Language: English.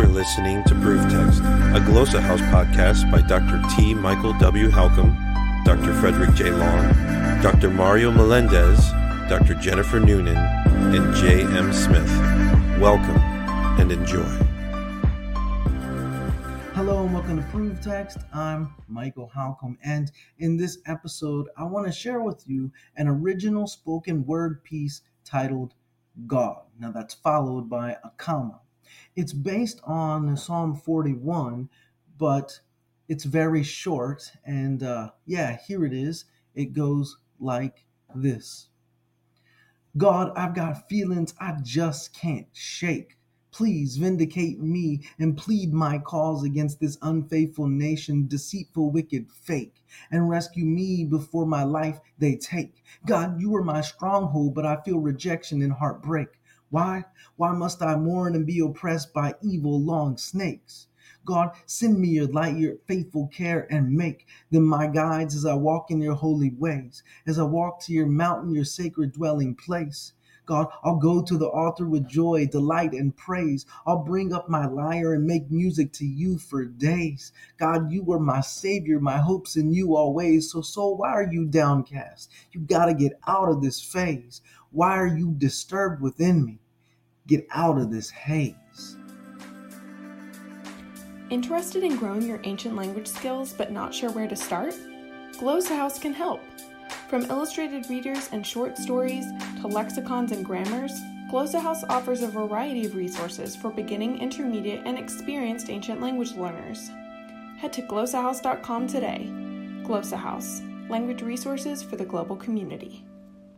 listening to Proof Text, a Glossa House podcast by Dr. T. Michael W. Halcomb, Dr. Frederick J. Long, Dr. Mario Melendez, Dr. Jennifer Noonan, and J. M. Smith. Welcome and enjoy. Hello and welcome to Proof Text. I'm Michael Halcomb, and in this episode, I want to share with you an original spoken word piece titled God. Now, that's followed by a comma. It's based on Psalm 41, but it's very short. And uh, yeah, here it is. It goes like this God, I've got feelings I just can't shake. Please vindicate me and plead my cause against this unfaithful nation, deceitful, wicked, fake, and rescue me before my life they take. God, you are my stronghold, but I feel rejection and heartbreak. Why? Why must I mourn and be oppressed by evil long snakes? God, send me your light, your faithful care, and make them my guides as I walk in your holy ways, as I walk to your mountain, your sacred dwelling place. God, I'll go to the altar with joy, delight, and praise. I'll bring up my lyre and make music to you for days. God, you were my Savior, my hopes in you always. So, so why are you downcast? You got to get out of this phase. Why are you disturbed within me? Get out of this haze. Interested in growing your ancient language skills but not sure where to start? Glossa House can help. From illustrated readers and short stories to lexicons and grammars, Glossa House offers a variety of resources for beginning, intermediate, and experienced ancient language learners. Head to glossahouse.com today. Glossa House, language resources for the global community.